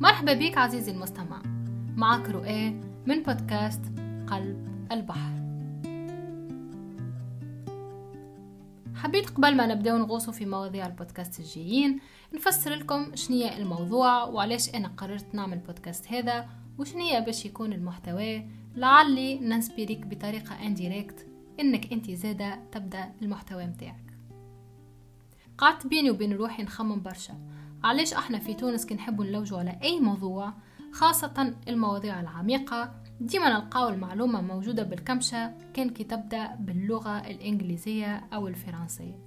مرحبا بك عزيزي المستمع. معك رؤى من بودكاست قلب البحر. حبيت قبل ما نبدأ نغوصوا في مواضيع البودكاست الجايين نفسر لكم شنية الموضوع وعلاش أنا قررت نعمل بودكاست هذا وشنية باش يكون المحتوى لعلي ننسبيريك بطريقة انديريكت إنك أنت زادة تبدأ المحتوى متاعك. قعدت بيني وبين روحي نخمم برشا. علاش إحنا في تونس كي نحبوا نلوجوا على أي موضوع خاصة المواضيع العميقة؟ ديما نلقاو المعلومة موجودة بالكمشة كان كي تبدأ باللغة الإنجليزية أو الفرنسية.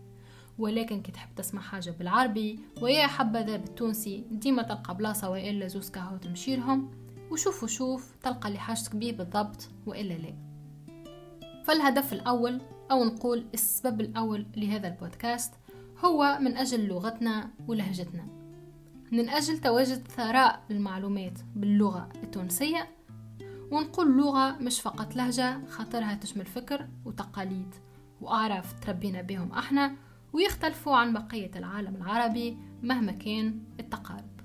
ولكن كي تحب تسمع حاجة بالعربي ويا حبذا بالتونسي ديما تلقى بلاصة وإلا زوز كهو تمشيلهم وشوف وشوف تلقى اللي حاجتك بيه بالضبط وإلا لا. فالهدف الأول أو نقول السبب الأول لهذا البودكاست هو من أجل لغتنا ولهجتنا. من أجل تواجد ثراء المعلومات باللغة التونسية ونقول لغة مش فقط لهجة خاطرها تشمل فكر وتقاليد وأعراف تربينا بهم إحنا ويختلفوا عن بقية العالم العربي مهما كان التقارب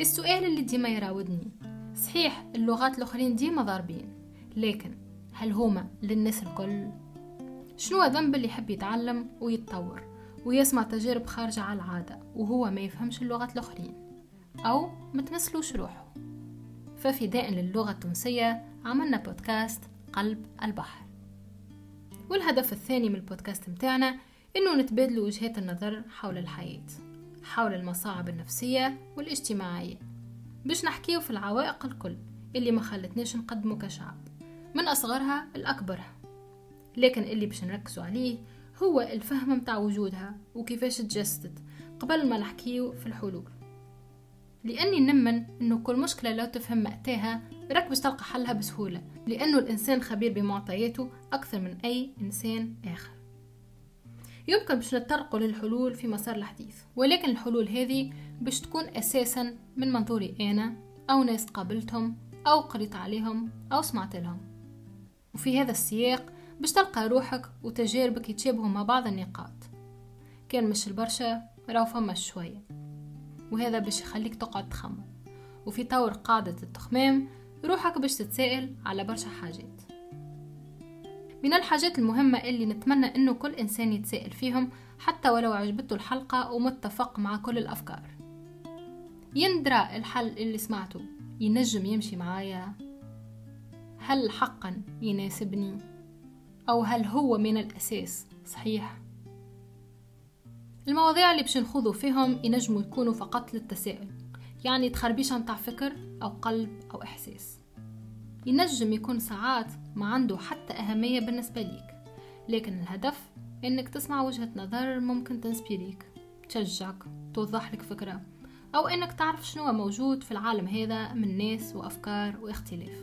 السؤال اللي ديما يراودني صحيح اللغات الأخرين ديما ضاربين لكن هل هما للناس الكل؟ شنو ذنب اللي يحب يتعلم ويتطور ويسمع تجارب خارجة على العادة وهو ما يفهمش اللغات الأخرين أو متمثلوش روحه. ففداء للغة التونسية عملنا بودكاست قلب البحر. والهدف الثاني من البودكاست متاعنا إنه نتبادل وجهات النظر حول الحياة حول المصاعب النفسية والاجتماعية. باش نحكيو في العوائق الكل اللي ما خلتناش نقدمه كشعب من أصغرها لأكبرها. لكن اللي باش نركزوا عليه هو الفهم متاع وجودها وكيفاش تجسد قبل ما نحكيو في الحلول. لأني نمن أنه كل مشكلة لو تفهم مأتاها راك باش تلقى حلها بسهولة لأنه الإنسان خبير بمعطياته أكثر من أي إنسان آخر. يمكن باش نتطرقوا للحلول في مسار الحديث ولكن الحلول هذه باش تكون أساسا من منظوري أنا أو ناس قابلتهم أو قريت عليهم أو سمعت لهم. وفي هذا السياق باش تلقى روحك وتجاربك يتشابهوا مع بعض النقاط. كان مش البرشا راو فما شوية. وهذا باش يخليك تقعد تخمم. وفي طور قاعدة التخمام روحك باش تتسائل على برشا حاجات. من الحاجات المهمة اللي نتمنى إنه كل إنسان يتسائل فيهم حتى ولو عجبته الحلقة ومتفق مع كل الأفكار. يندرى الحل اللي سمعته. ينجم يمشي معايا. هل حقا يناسبني؟ أو هل هو من الأساس؟ صحيح؟ المواضيع اللي باش نخوضوا فيهم ينجموا يكونوا فقط للتساؤل يعني تخربيشة متاع فكر أو قلب أو إحساس. ينجم يكون ساعات ما عنده حتى أهمية بالنسبة ليك لكن الهدف إنك تسمع وجهة نظر ممكن تنسبيريك تشجعك توضح لك فكرة أو إنك تعرف شنو موجود في العالم هذا من ناس وأفكار واختلاف.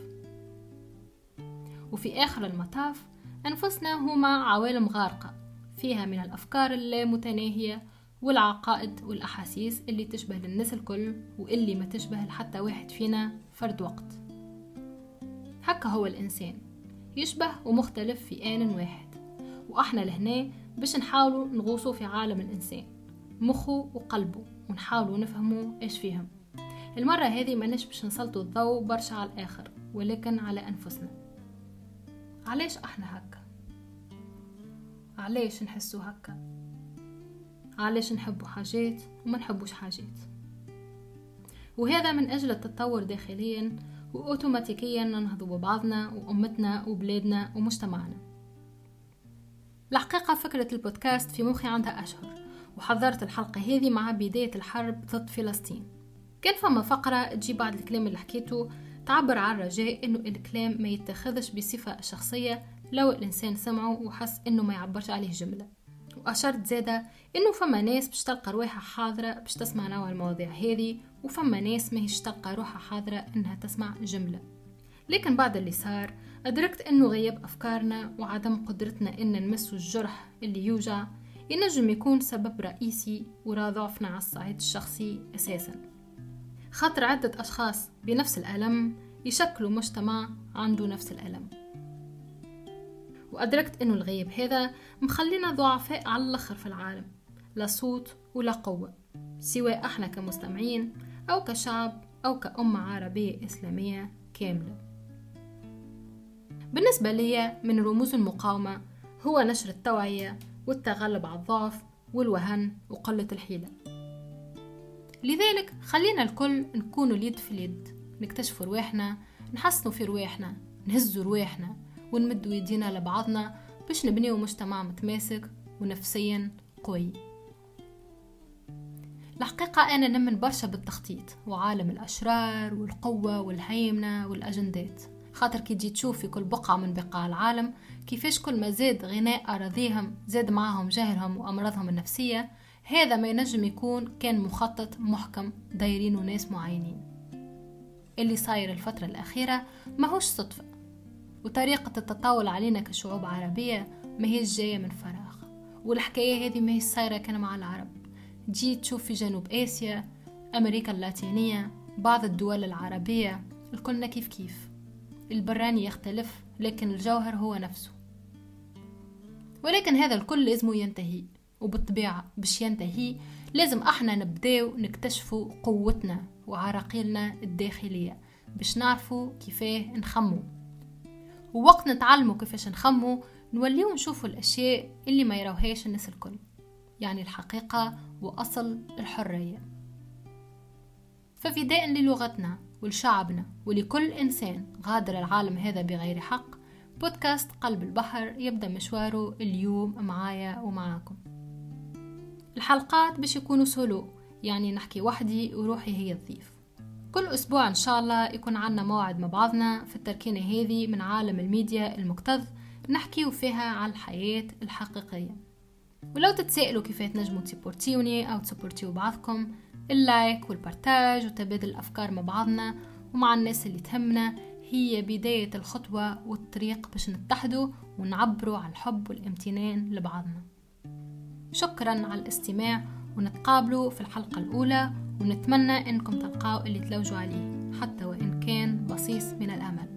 وفي آخر المطاف أنفسنا هما عوالم غارقة فيها من الأفكار اللامتناهية والعقائد والأحاسيس اللي تشبه للناس الكل واللي ما تشبه لحتى واحد فينا فرد وقت. هكا هو الإنسان يشبه ومختلف في آن واحد وإحنا لهنا باش نحاولوا نغوصوا في عالم الإنسان مخه وقلبه ونحاولوا نفهموا إيش فيهم. المرة هذه ما باش نسلطوا الضوء برشا على الآخر ولكن على أنفسنا. علاش أحنا هكا؟ علاش نحسو هكا؟ علاش نحبو حاجات وما نحبوش حاجات؟ وهذا من أجل التطور داخليا وأوتوماتيكيا ننهض ببعضنا وأمتنا وبلادنا ومجتمعنا. الحقيقة فكرة البودكاست في مخي عندها أشهر وحضرت الحلقة هذه مع بداية الحرب ضد فلسطين. كان فما فقرة تجي بعد الكلام اللي حكيته تعبر عن رجاء إنه الكلام ما يتخذش بصفة شخصية لو الإنسان سمعه وحس إنه ما يعبرش عليه جملة. وأشرت زادة إنه فما ناس باش تلقى روحها حاضرة باش تسمع نوع المواضيع هذه وفما ناس ما هيش تلقى روحها حاضرة إنها تسمع جملة. لكن بعد اللي صار أدركت إنه غياب أفكارنا وعدم قدرتنا إن نمس الجرح اللي يوجع ينجم يكون سبب رئيسي وراء ضعفنا على الصعيد الشخصي أساساً. خاطر عدة أشخاص بنفس الألم يشكلوا مجتمع عنده نفس الألم. وأدركت أنه الغياب هذا مخلينا ضعفاء على الآخر في العالم لا صوت ولا قوة سواء إحنا كمستمعين أو كشعب أو كأمة عربية إسلامية كاملة. بالنسبة لي من رموز المقاومة هو نشر التوعية والتغلب على الضعف والوهن وقلة الحيلة. لذلك خلينا الكل نكون اليد في اليد نكتشفوا رواحنا نحسنوا في رواحنا نهزوا رواحنا ونمدوا يدينا لبعضنا باش نبنيو مجتمع متماسك ونفسيا قوي. الحقيقة أنا نمن برشا بالتخطيط وعالم الأشرار والقوة والهيمنة والأجندات. خاطر كي تجي تشوف في كل بقعة من بقاع العالم كيفاش كل ما زاد غناء أراضيهم زاد معاهم جهلهم وأمراضهم النفسية هذا ما ينجم يكون كان مخطط محكم دايرينه ناس معينين. اللي صاير الفترة الأخيرة ماهوش صدفة. وطريقة التطاول علينا كشعوب عربية ما هي جاية من فراغ. والحكاية هذه ما هي صايرة كان مع العرب. جيت تشوف في جنوب آسيا أمريكا اللاتينية بعض الدول العربية الكلنا كيف كيف. البراني يختلف لكن الجوهر هو نفسه. ولكن هذا الكل لازم ينتهي وبالطبيعة باش ينتهي لازم إحنا نبداو نكتشفوا قوتنا وعراقيلنا الداخلية باش نعرفوا كيفاه نخمو ووقت نتعلموا كيفاش نخمو نوليو نشوفوا الأشياء اللي ما يراوهاش الناس الكل يعني الحقيقة وأصل الحرية. ففداء للغتنا ولشعبنا ولكل إنسان غادر العالم هذا بغير حق بودكاست قلب البحر يبدأ مشواره اليوم معايا ومعاكم. الحلقات باش يكونوا سولو يعني نحكي وحدي وروحي هي الضيف. كل أسبوع إن شاء الله يكون عنا موعد مع بعضنا في التركينة هذه من عالم الميديا المكتظ نحكيو فيها على الحياة الحقيقية. ولو تتسائلوا كيف تنجموا تsupportيوني أو تsupportيو بعضكم ال like وال partage وتبادل الأفكار مع بعضنا ومع الناس اللي تهمنا هي بداية الخطوة والطريق باش نتحدوا ونعبروا على الحب والامتنان لبعضنا. شكرا على الاستماع ونتقابلوا في الحلقة الأولى ونتمنى إنكم تلقاوا اللي تلوجوا عليه حتى وإن كان بصيص من الأمل.